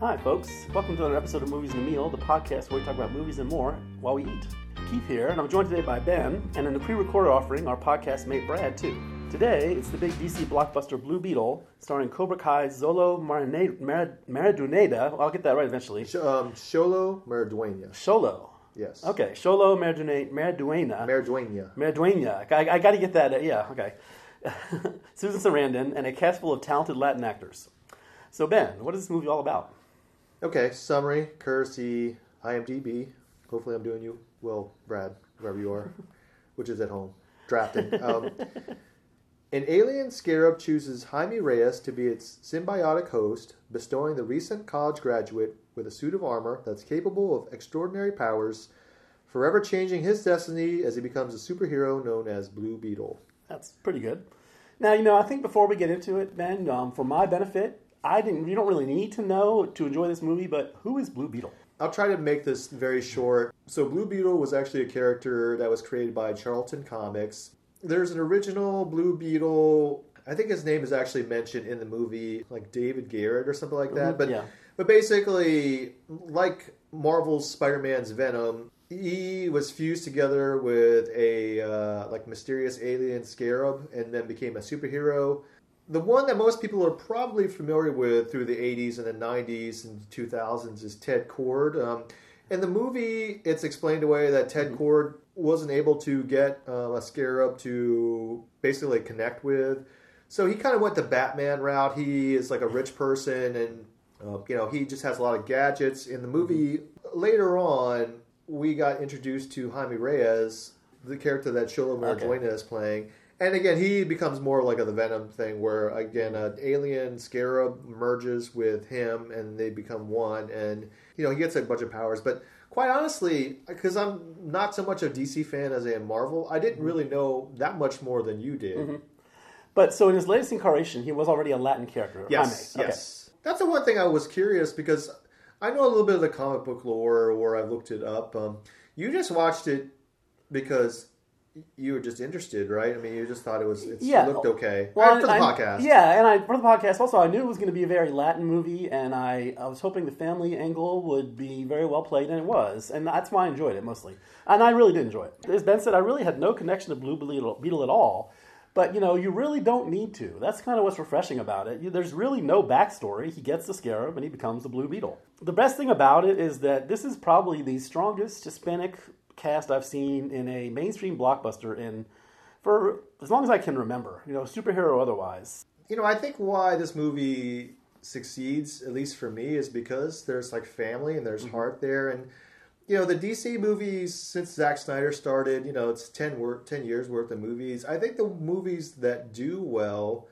Hi, folks. Welcome to another episode of Movies and a Meal, the podcast where we talk about movies and more while we eat. Keith here, and I'm joined today by Ben, and in the pre-recorded offering, our podcast mate Brad too. Today, it's the big DC blockbuster Blue Beetle, starring Cobra Kai's Zolo Marine- Mar- Maraduneda. I'll get that right eventually. Sh- um, Xolo Maraduena. Xolo. Yes. Okay, Xolo Maraduena. Maraduena. Maraduena. I, I got to get that. uh, yeah, okay. Susan Sarandon and a cast full of talented Latin actors. So, Ben, what is this movie all about? Okay, summary, courtesy, IMDb. Hopefully I'm doing you well, Brad, wherever you are, which is at home, drafting. Um, an alien scarab chooses Jaime Reyes to be its symbiotic host, bestowing the recent college graduate with a suit of armor that's capable of extraordinary powers, forever changing his destiny as he becomes a superhero known as Blue Beetle. That's pretty good. Now, you know, I think before we get into it, Ben, um, for my benefit, I didn't. You don't really need to know to enjoy this movie, but who is Blue Beetle? I'll try to make this very short. So, Blue Beetle was actually a character that was created by Charlton Comics. There's an original Blue Beetle. I think his name is actually mentioned in the movie, like David Garrett or something like that. Mhm, But yeah. but basically, like Marvel's Spider-Man's Venom, he was fused together with a uh, like mysterious alien scarab, and then became a superhero. The one that most people are probably familiar with through the 80s and the 90s and 2000s is Ted Kord. Um, in the movie, it's explained away that Ted Kord wasn't able to get uh, a scarab to basically connect with. So he kind of went the Batman route. He is like a rich person, and uh, you know he just has a lot of gadgets. In the movie, later on, we got introduced to Jaime Reyes, the character that Xolo Okay. Is playing. And again, he becomes more like a the Venom thing, where again, an alien scarab merges with him, and they become one. And you know, he gets a bunch of powers. But quite honestly, because I'm not so much a DC fan as I am Marvel, I didn't really know that much more than you did. But so in his latest incarnation, he was already a Latin character. Yes. Okay. yes. That's the one thing I was curious because I know a little bit of the comic book lore, or I've looked it up. Um, you just watched it because you were just interested, right? I mean, you just thought it was it Yeah. looked okay Well, Uh, for the I- podcast. Yeah, and I for the podcast also I knew it was going to be a very Latin movie, and I, I was hoping the family angle would be very well played, and it was, and that's why I enjoyed it mostly. And I really did enjoy it. As Ben said, I really had no connection to Blue Beetle, Beetle at all. But you know, you really don't need to. That's kind of what's refreshing about it. You, there's really no backstory. He gets the scarab and he becomes the Blue Beetle. The best thing about it is that this is probably the strongest Hispanic cast I've seen in a mainstream blockbuster in for as long as I can remember. You know, superhero otherwise. You know, I think why this movie succeeds, at least for me, is because there's like family and there's Mm-hmm. heart there. And, you know, the DC movies, since Zack Snyder started, you know, it's 10, wor- 10 years worth of movies. I think the movies that do well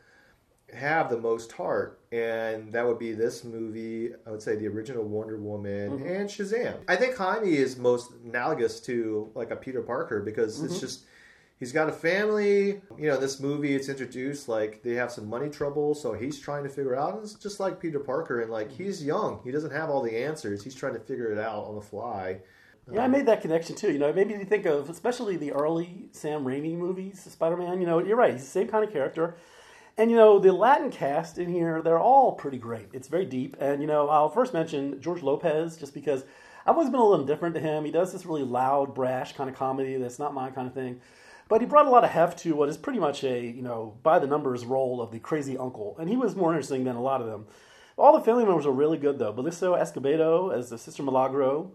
have the most heart. And that would be this movie, I would say the original Wonder Woman Mm-hmm. and Shazam. I think Jaime is most analogous to like a Peter Parker because Mm-hmm. it's just he's got a family. You know, this movie it's introduced like they have some money trouble, so he's trying to figure out. And it's just like Peter Parker, and like he's young, he doesn't have all the answers. He's trying to figure it out on the fly. Yeah, I made that connection too. You know, it made me think of especially the early Sam Raimi movies, Spider Man. You know, you're right; he's the same kind of character. And you know, the Latin cast in here, they're all pretty great. It's very deep. And you know, I'll first mention George Lopez, just because I've always been a little indifferent to him. He does this really loud, brash kind of comedy that's not my kind of thing. But he brought a lot of heft to what is pretty much a you know by the numbers role of the crazy uncle, and he was more interesting than a lot of them. All the family members are really good though. Belissa Escobedo as the sister Milagro.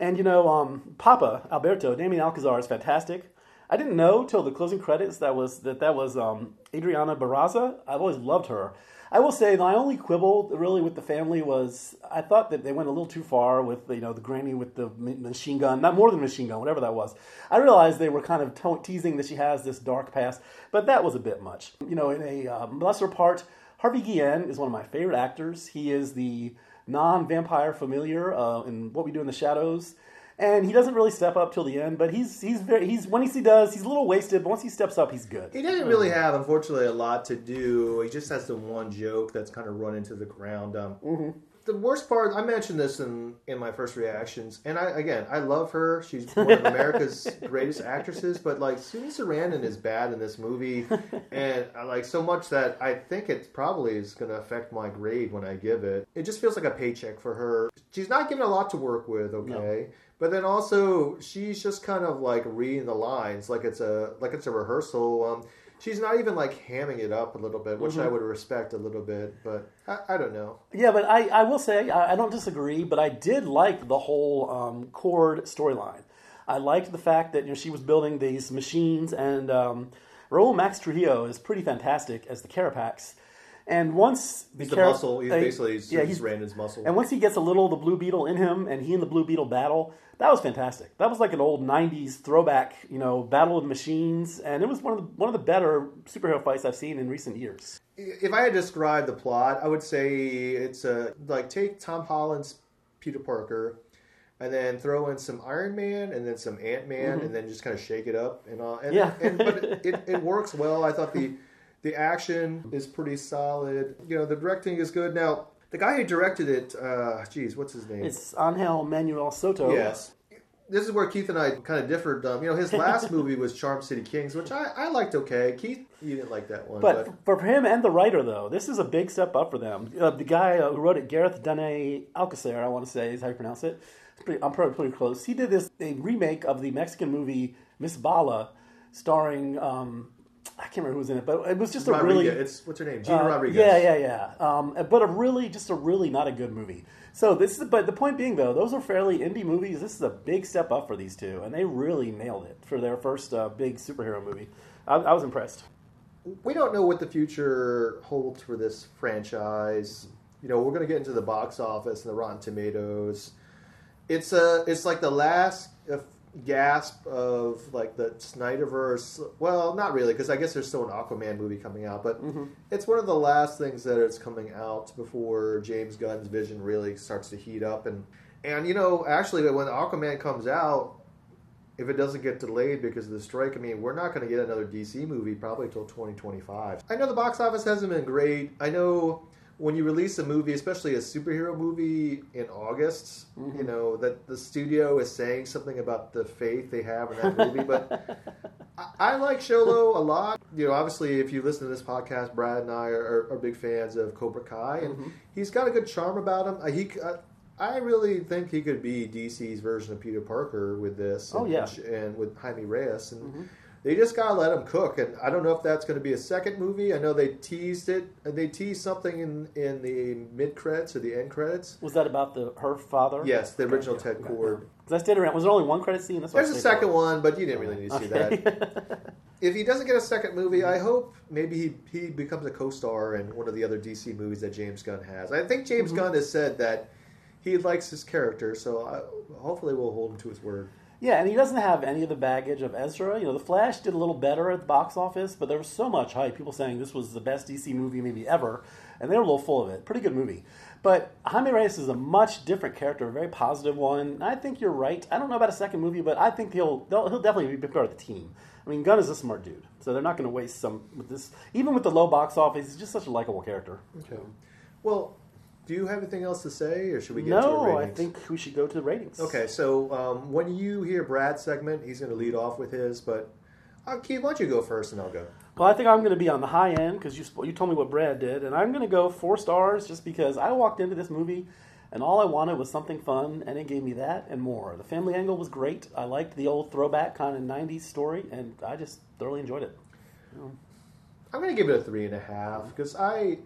And you know, um, Papa Alberto, Damien Alcazar is fantastic. I didn't know till the closing credits that was that that was um, Adriana Barraza. I've always loved her. I will say my only quibble really with the family was I thought that they went a little too far with you know the granny with the machine gun, not more than machine gun, whatever that was. I realized they were kind of teasing that she has this dark past, but that was a bit much. You know, in a um, lesser part, Harvey Guillen is one of my favorite actors. He is the non-vampire familiar uh, in What We Do in the Shadows, and he doesn't really step up till the end. But he's he's very he's when he does he's a little wasted, but once he steps up, he's good. He doesn't really have, unfortunately, a lot to do. He just has the one joke that's kind of run into the ground. Um, the worst part, I mentioned this in in my first reactions, and I again, I love her. She's one of America's greatest actresses, but like Susan Sarandon is bad in this movie, and I like so much that I think it probably is going to affect my grade when I give it. It just feels like a paycheck for her. She's not given a lot to work with, okay. But then also, she's just kind of like reading the lines, like it's a like it's a rehearsal. Um, she's not even like hamming it up a little bit, which I would respect a little bit. But I, I don't know. Yeah, but I, I will say I, I don't disagree, but I did like the whole um, Kord storyline. I liked the fact that you know she was building these machines, and um, Raul Max Trujillo is pretty fantastic as the Carapax. And once the, He's the Cara- muscle. He's uh, basically yeah, yeah, he's Randon's muscle. and once he gets a little of the Blue Beetle in him, and he and the Blue Beetle battle, that was fantastic. That was like an old '90s throwback, you know, battle of machines, and it was one of the one of the better superhero fights I've seen in recent years. if I had to describe the plot, I would say it's a like take Tom Holland's Peter Parker, and then throw in some Iron Man, and then some Ant Man, and then just kind of shake it up and all. And, Yeah. and but it, it, it works well. I thought the the action is pretty solid. You know, the directing is good. Now, the guy who directed it, uh, geez, what's his name? It's Angel Manuel Soto. Yes. This is where Keith and I kind of differed. Um, you know, his last movie was Charm City Kings, which I, I liked okay. Keith, you didn't like that one. But for him and the writer, though, this is a big step up for them. Uh, the guy uh, who wrote it, Gareth Dene Alcacer, I want to say is how you pronounce it. It's pretty, I'm probably pretty close. He did this a remake of the Mexican movie Miss Bala, starring um, I can't remember who was in it, but it was just a Rodriguez, really it's what's her name? Gina uh, Rodriguez. Yeah, yeah, yeah. Um, but a really, just a really not a good movie. So this is, but the point being though, those are fairly indie movies. This is a big step up for these two, and they really nailed it for their first uh, big superhero movie. I, I was impressed. we don't know what the future holds for this franchise. You know, we're going to get into the box office and the Rotten Tomatoes. It's a, it's like the last uh, gasp of like the Snyderverse. Well, not really, because I guess there's still an Aquaman movie coming out, but mm-hmm. it's one of the last things that is coming out before James Gunn's vision really starts to heat up. And and you know, actually, when Aquaman comes out, if it doesn't get delayed because of the strike, I mean, we're not going to get another DC movie probably until 2025. I know the box office hasn't been great. I know when you release a movie, especially a superhero movie in August, you know, that the studio is saying something about the faith they have in that movie. but I, I like Xolo a lot. You know, obviously, if you listen to this podcast, Brad and I are, are, big fans of Cobra Kai, and he's got a good charm about him. Uh, he. Uh, I really think he could be DC's version of Peter Parker with this. Oh, and, yeah. and with Jaime Reyes, and they just gotta let him cook. And I don't know if that's going to be a second movie. I know they teased it. and They teased something in in the mid credits or the end credits. Was that about the her father? Yes, the Okay, original yeah, Ted Kord. yeah. 'Cause I stayed around. Was there only one credit scene? That's There's a second one, but you didn't really need to see that. if he doesn't get a second movie, I hope maybe he, he becomes a co-star in one of the other DC movies that James Gunn has. I think James mm-hmm. Gunn has said that he likes his character, so I, hopefully we'll hold him to his word. Yeah, and he doesn't have any of the baggage of Ezra. You know, The Flash did a little better at the box office, but there was so much hype. People saying this was the best DC movie maybe ever, and they were a little full of it. Pretty good movie. But Jaime Reyes is a much different character, a very positive one. I think you're right. I don't know about a second movie, but I think he'll he'll definitely be part of the team. I mean, Gunn is a smart dude, so they're not going to waste some with this. Even with the low box office, he's just such a likable character. Okay. Well, do you have anything else to say, or should we get to the No, I ratings? think we should go to the ratings. Okay, so um, when you hear Brad's segment, he's going to lead off with his, but uh, Keith, why don't you go first, and I'll go. Well, I think I'm going to be on the high end because you you told me what Brad did, and I'm going to go four stars just because I walked into this movie and all I wanted was something fun, and it gave me that and more. The family angle was great. I liked the old throwback kind of '90s story, and I just thoroughly enjoyed it. I'm going to give it a three and a half because I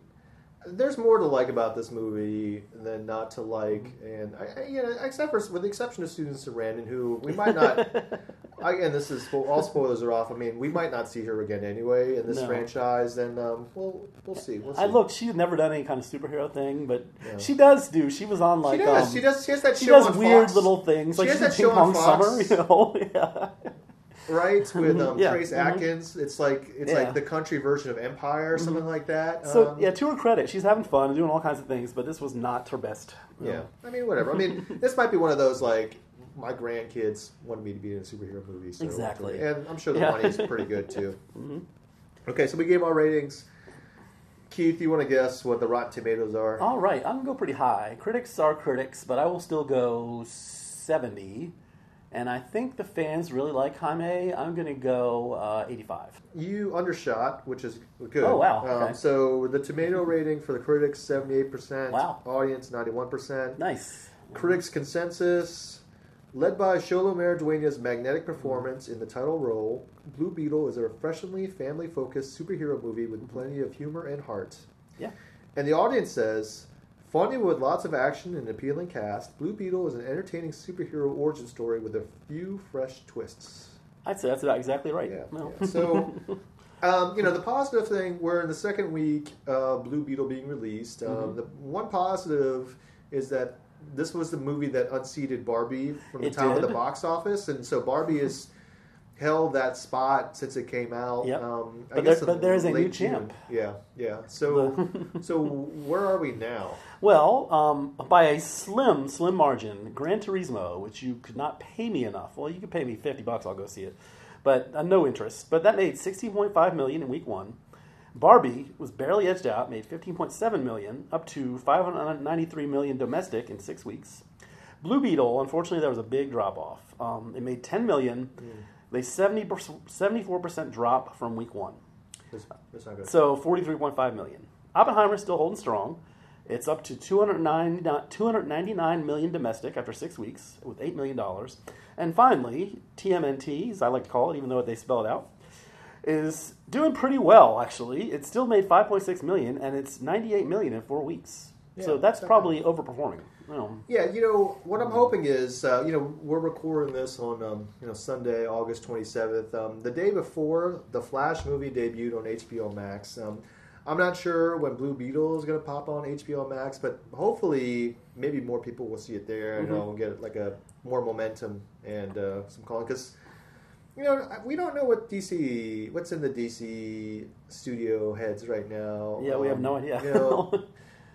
there's more to like about this movie than not to like, and I, I you know, except for with the exception of Susan Sarandon, who we might not. again, this is all spoilers are off. I mean, we might not see her again anyway in this No. franchise, and um, we'll we'll see. We'll see. I look, she's never done any kind of superhero thing, but Yeah. she does do. She was on like She does. um, she does. She has that she does weird Fox, little things. She like has she did that Ping show on Pong Summer, you know. yeah. Right? With um, Yeah, Trace mhm. Adkins. It's like it's Yeah. like the country version of Empire or something like that. So Um, yeah, to her credit, she's having fun and doing all kinds of things, but this was not her best. you Yeah. I mean, whatever. I mean, this might be one of those like my grandkids wanted me to be in a superhero movie. So Exactly. and I'm sure the Yeah. money's pretty good too. Okay, so we gave our ratings. Keith, you want to guess what the Rotten Tomatoes are? All right, I'm gonna go pretty high. Critics are critics, but I will still go 70. And I think the fans really like Jaime. I'm gonna go uh, 85. You undershot, which is good. Oh, wow, Um, okay. so the tomato rating for the critics seventy eight percent. Wow. Audience ninety one percent. Nice. Critics consensus, led by Xolo Maridueña's magnetic performance in the title role, Blue Beetle is a refreshingly family focused superhero movie with plenty of humor and heart. Yeah. And the audience says, funny with lots of action and appealing cast, Blue Beetle is an entertaining superhero origin story with a few fresh twists. I'd say that's about exactly right. Yeah. No. yeah. So, um, you know, the positive thing, we're in the second week, uh, Blue Beetle being released. Um, Mhm. The one positive is that this was the movie that unseated Barbie from the It top of the box office, and so Barbie has held that spot since it came out. Yep. Um, I But there- but there is a new champ. June. Yeah, yeah. So, so where are we now? Well, um, by a slim, slim margin, Gran Turismo, which you could not pay me enough. Well, you could pay me fifty bucks, I'll go see it, but uh, no interest. But that made sixteen point five million in week one. Barbie was barely edged out, made fifteen point seven million, up to five hundred ninety three million domestic in six weeks. Blue Beetle, unfortunately, there was a big drop off. Um, it made ten million. They 74 percent drop from week one. That's, that's not good. So 43.5 million. Oppenheimer is still holding strong. It's up to 299 299 million domestic after six weeks with $8 million. And finally, TMNT, as I like to call it, even though they spell it out, is doing pretty well, actually. It still made 5.6 million, and it's 98 million in four weeks. so that's probably overperforming. Know, Yeah, you know what I'm hoping is, uh, you know, we're recording this on, um, you know, Sunday, August 27th. Um, the day before the Flash movie debuted on HBO Max. Um, I'm not sure when Blue Beetle is going to pop on HBO Max, but hopefully, maybe more people will see it there, and Mhm. I'll get like a more momentum and uh, some calling because. You know, we don't know what DC, what's in the DC studio heads right now. yeah, we have Um, no idea. You know,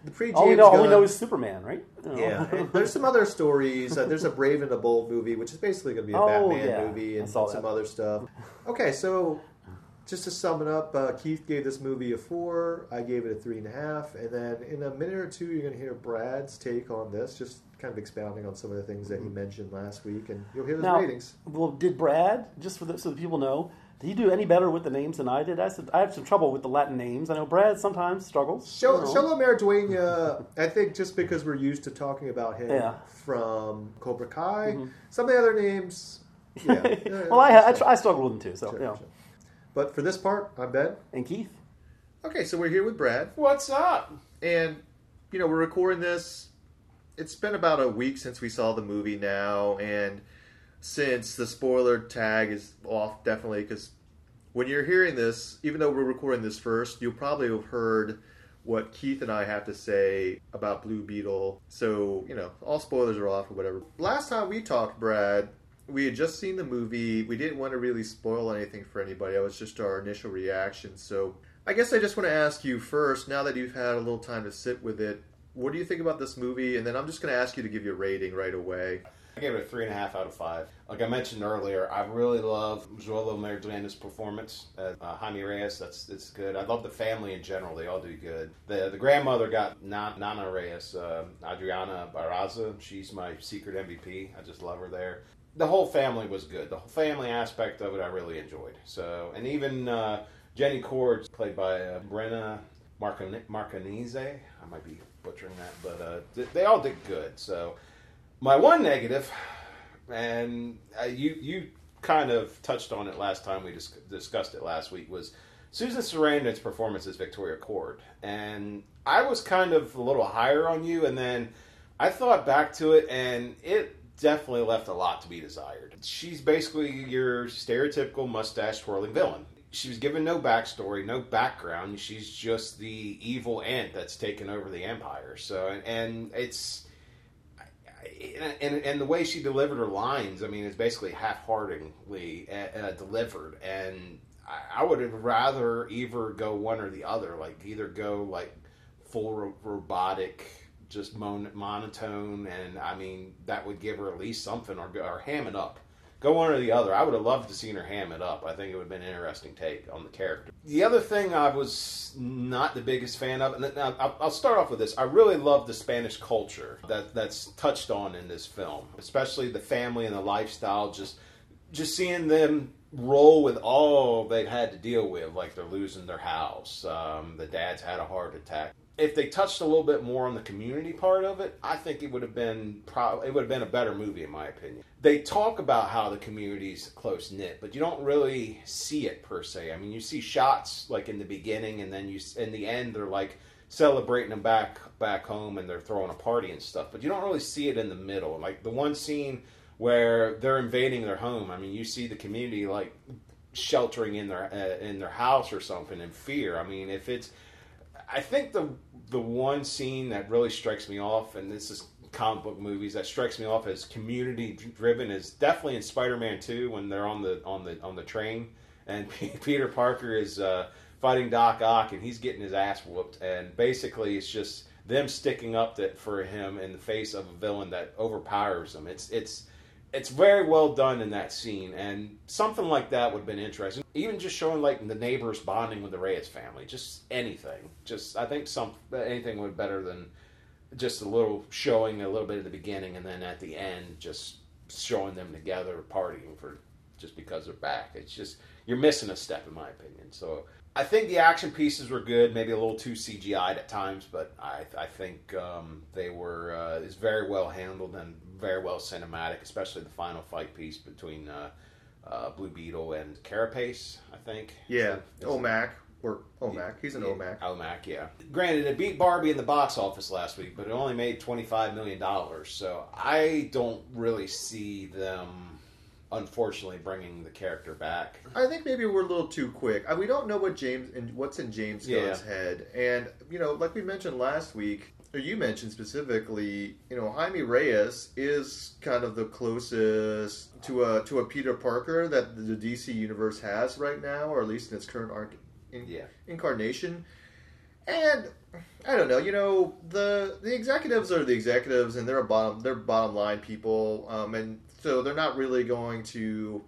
the pre all we know, all we know is Superman, right? You yeah, there's some other stories. Uh, there's a Brave and the Bold movie, which is basically going to be a Oh, Batman yeah. movie, and some that. other stuff. Okay, so just to sum it up, uh, Keith gave this movie a four. I gave it a three and a half, and then in a minute or two, you're going to hear Brad's take on this, just kind of expounding on some of the things that he mentioned last week, and you'll hear his Now- ratings. Well, did Brad just for the, so that people know? Did he do any better with the names than I did? I said I have some trouble with the Latin names. I know Brad sometimes struggles. Show, you know. Xolo Maridueña, I think just because we're used to talking about him Yeah. from Cobra Kai, Mhm. some of the other names. Yeah. well, I, I, tr- I struggle with them too. So Sure, you know. sure. But for this part, I'm Ben. And Keith, Okay, so we're here with Brad, What's up? and you know we're recording this. It's been about a week since we saw the movie now, and since the spoiler tag is off, definitely because when you're hearing this, even though we're recording this first, you'll probably have heard what Keith and I have to say about Blue Beetle. So you know, all spoilers are off or whatever. Last time we talked, Brad. We had just seen the movie. We didn't want to really spoil anything for anybody. That was just our initial reaction. So I guess I just want to ask you first, now that you've had a little time to sit with it, what do you think about this movie? And then I'm just going to ask you to give you a rating right away. I gave it a three and a half out of five. Like I mentioned earlier, I really love Joelo Maridueña's performance. Uh, uh, Jaime Reyes, that's it's good. I love the family in general; they all do good. The the grandmother got Na- Nana Reyes, uh, Adriana Barraza. She's my secret MVP. I just love her there. The whole family was good. The whole family aspect of it, I really enjoyed. So, and even uh, Jenny Kord, played by uh, Brenna Marcon- Marcanese. I might be butchering that, but uh, th- they all did good. So. My one negative, and uh, you you kind of touched on it last time we dis- discussed it last week, was Susan Sarandon's performance as Victoria Kord, and I was kind of a little higher on you, and then I thought back to it, and it definitely left a lot to be desired. She's basically your stereotypical mustache twirling villain. She was given no backstory, no background. She's just the evil aunt that's taken over the empire. So, and, and it's and, and the way she delivered her lines, I mean, it's basically half-heartedly uh, uh, delivered, and I, I would have rather either go one or the other, like either go like full ro- robotic, just mon- monotone, and I mean that would give her at least something, or or ham it up. Go one or the other. I would have loved to seen her ham it up. I think it would have been an interesting take on the character. The other thing I was not the biggest fan of, and I'll, start off with this. I really love the Spanish culture that that's touched on in this film, especially the family and the lifestyle. Just just seeing them roll with all they've had to deal with, like they're losing their house. Um, the dad's had a heart attack. If they touched a little bit more on the community part of it, I think it would have been pro- it would have been a better movie in my opinion. They talk about how the community's close knit, but you don't really see it per se. I mean, you see shots like in the beginning, and then you in the end they're like celebrating them back back home, and they're throwing a party and stuff. But you don't really see it in the middle. Like the one scene where they're invading their home. I mean, you see the community like sheltering in their uh, in their house or something in fear. I mean, if it's, I think the the one scene that really strikes me off, and this is comic book movies that strikes me off as community driven is definitely in Spider-Man 2 when they're on the on the on the train and Peter Parker is uh, fighting Doc Ock and he's getting his ass whooped and basically it's just them sticking up that for him in the face of a villain that overpowers him. It's it's it's very well done in that scene, and something like that would have been interesting. Even just showing like the neighbors bonding with the Reyes family, just anything. Just I think some anything would be better than just a little showing a little bit at the beginning, and then at the end just showing them together partying for just because they're back. It's just you're missing a step in my opinion. So I think the action pieces were good, maybe a little too CGI'd at times, but I, I think um, they were uh, is very well handled and very well cinematic, especially the final fight piece between uh, uh, Blue Beetle and Carapace. I think. Yeah, OMAC or OMAC. He's an yeah, OMAC. OMAC, yeah. Granted, it beat Barbie in the box office last week, but it only made twenty five million dollars. So I don't really see them unfortunately bringing the character back. I think maybe we're a little too quick. We don't know what James and what's in James Gunn's Yeah. head, and you know, like we mentioned last week, you mentioned specifically, you know, Jaime Reyes is kind of the closest to a to a Peter Parker that the DC universe has right now, or at least in its current arc, in, Yeah. incarnation. And I don't know, you know, the the executives are the executives, and they're a bottom they're bottom line people, um, and so they're not really going to,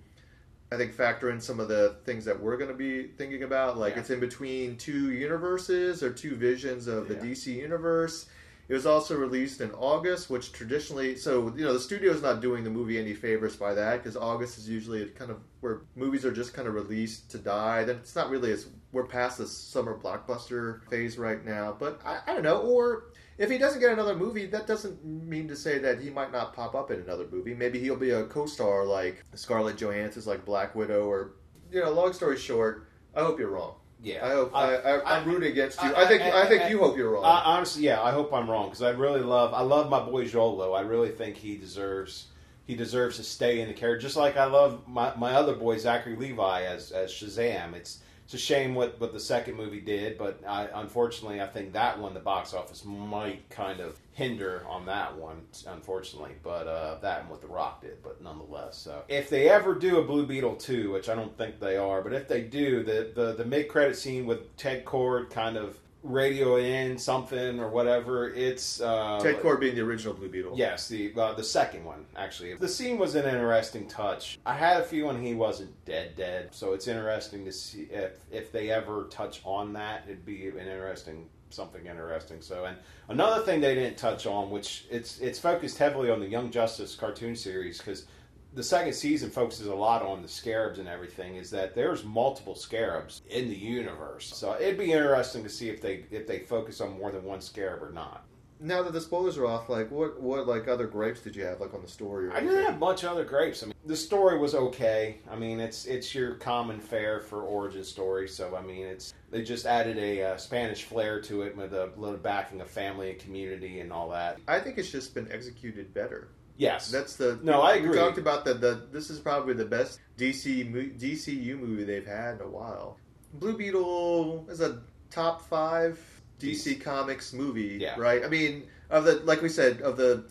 I think, factor in some of the things that we're going to be thinking about. Like Yeah. it's in between two universes or two visions of the Yeah. DC universe. It was also released in August, which traditionally, so you know, the studio's not doing the movie any favors by that because August is usually kind of where movies are just kind of released to die. Then it's not really as we're past the summer blockbuster phase right now. But I, I don't know. Or if he doesn't get another movie, that doesn't mean to say that he might not pop up in another movie. Maybe he'll be a co-star like Scarlett Johansson's like Black Widow, or you know. Long story short, I hope you're wrong. Yeah, I hope I, I'm rooting against you. I- I, think I- I, think I- you hope you're wrong. I, honestly, yeah, I hope I'm wrong because I really love I love my boy Jolo. I really think he deserves he deserves to stay in the character, just like I love my, my other boy Zachary Levi as as Shazam. It's it's a shame what, what the second movie did, but I, unfortunately, I think that one the box office might kind of hinder on that one, unfortunately. But uh, that and what The Rock did, but nonetheless. So if they ever do a Blue Beetle two, which I don't think they are, but if they do, the the, the mid credit scene with Ted Kord kind of radio in something or whatever, it's uh, Ted Kord being the original Blue Beetle. Yes, the uh, the second one actually. The scene was an interesting touch. I had a feeling he wasn't dead dead, so it's interesting to see if if they ever touch on that. It'd be an interesting something interesting. So, and another thing they didn't touch on, which it's it's focused heavily on the Young Justice cartoon series because the second season focuses a lot on the scarabs and everything is that there's multiple scarabs in the universe so it'd be interesting to see if they if they focus on more than one scarab or not Now that the spoilers are off, like what what like other grapes did you have like on the story? Or I didn't have much other grapes. I mean, the story was okay. I mean, it's it's your common fare for origin story. So I mean, it's they just added a uh, Spanish flair to it with a little backing of family and community and all that. I think it's just been executed better. Yes, That's the No, I agree. We talked about that. The this is probably the best DC DCU movie they've had in a while. Blue Beetle is a top five DC Comics movie, Yeah. right? I mean, of the like we said of the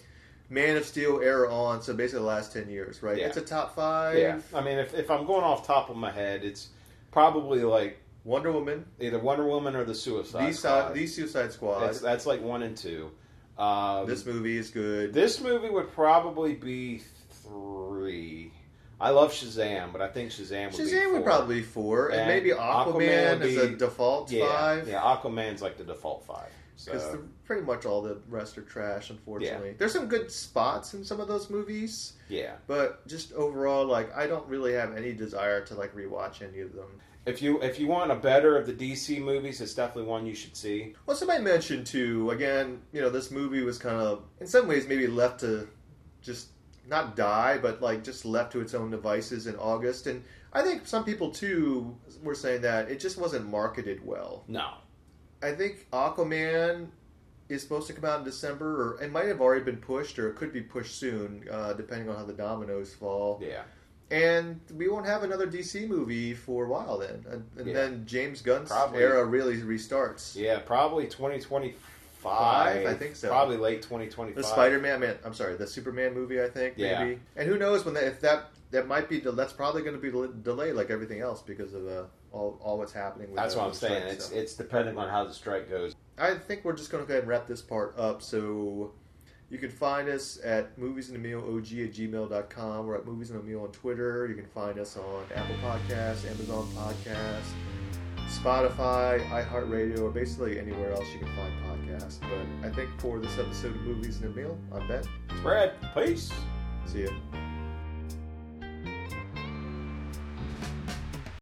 Man of Steel era on, so basically the last ten years, right? Yeah. It's a top five. yeah. I mean, if if I'm going off top of my head, it's probably like Wonder Woman, either Wonder Woman or the Suicide the, Squad. The Suicide Squad. That's, that's like one and two. Um, this movie is good. This movie would probably be three. I love Shazam, but I think Shazam would be Shazam would probably be four, and, And maybe Aquaman Aquaman, would is a default yeah, five. Yeah, Aquaman's like the default five. Because So pretty much all the rest are trash, unfortunately. There's some good spots in some of those movies, yeah, but just overall, like I don't really have any desire to like rewatch any of them. If you if you want a better of the DC movies, it's definitely one you should see. Well, somebody mentioned too. Again, you know, this movie was kind of, in some ways, maybe left to just not die, but like just left to its own devices in August. And I think some people too were saying that it just wasn't marketed well. No, I think Aquaman is supposed to come out in December, or it might have already been pushed, or it could be pushed soon, uh, depending on how the dominoes fall. yeah, And we won't have another DC movie for a while then, and, and Yeah. then James Gunn's Probably. era really restarts. yeah, probably twenty twenty Five, five. I think so. Probably late twenty twenty The. Spider-Man, man, I'm sorry, the Superman movie, I think, Yeah. maybe. And who knows when that, if that that might be that's probably going to be delayed like everything else because of uh, all all what's happening. With That's what I'm the saying. strike, It's it's depending on how the strike goes. I think we're just going to go ahead and wrap this part up. So you can find us at moviesandamealog at gmail.com. We're at Movies and on Twitter. You can find us on Apple Podcasts, Amazon Podcasts, Spotify, iHeartRadio, or basically anywhere else you can find podcasts. But I think for this episode of Movies and a Meal, I'm Ben. Spread. Peace. See you.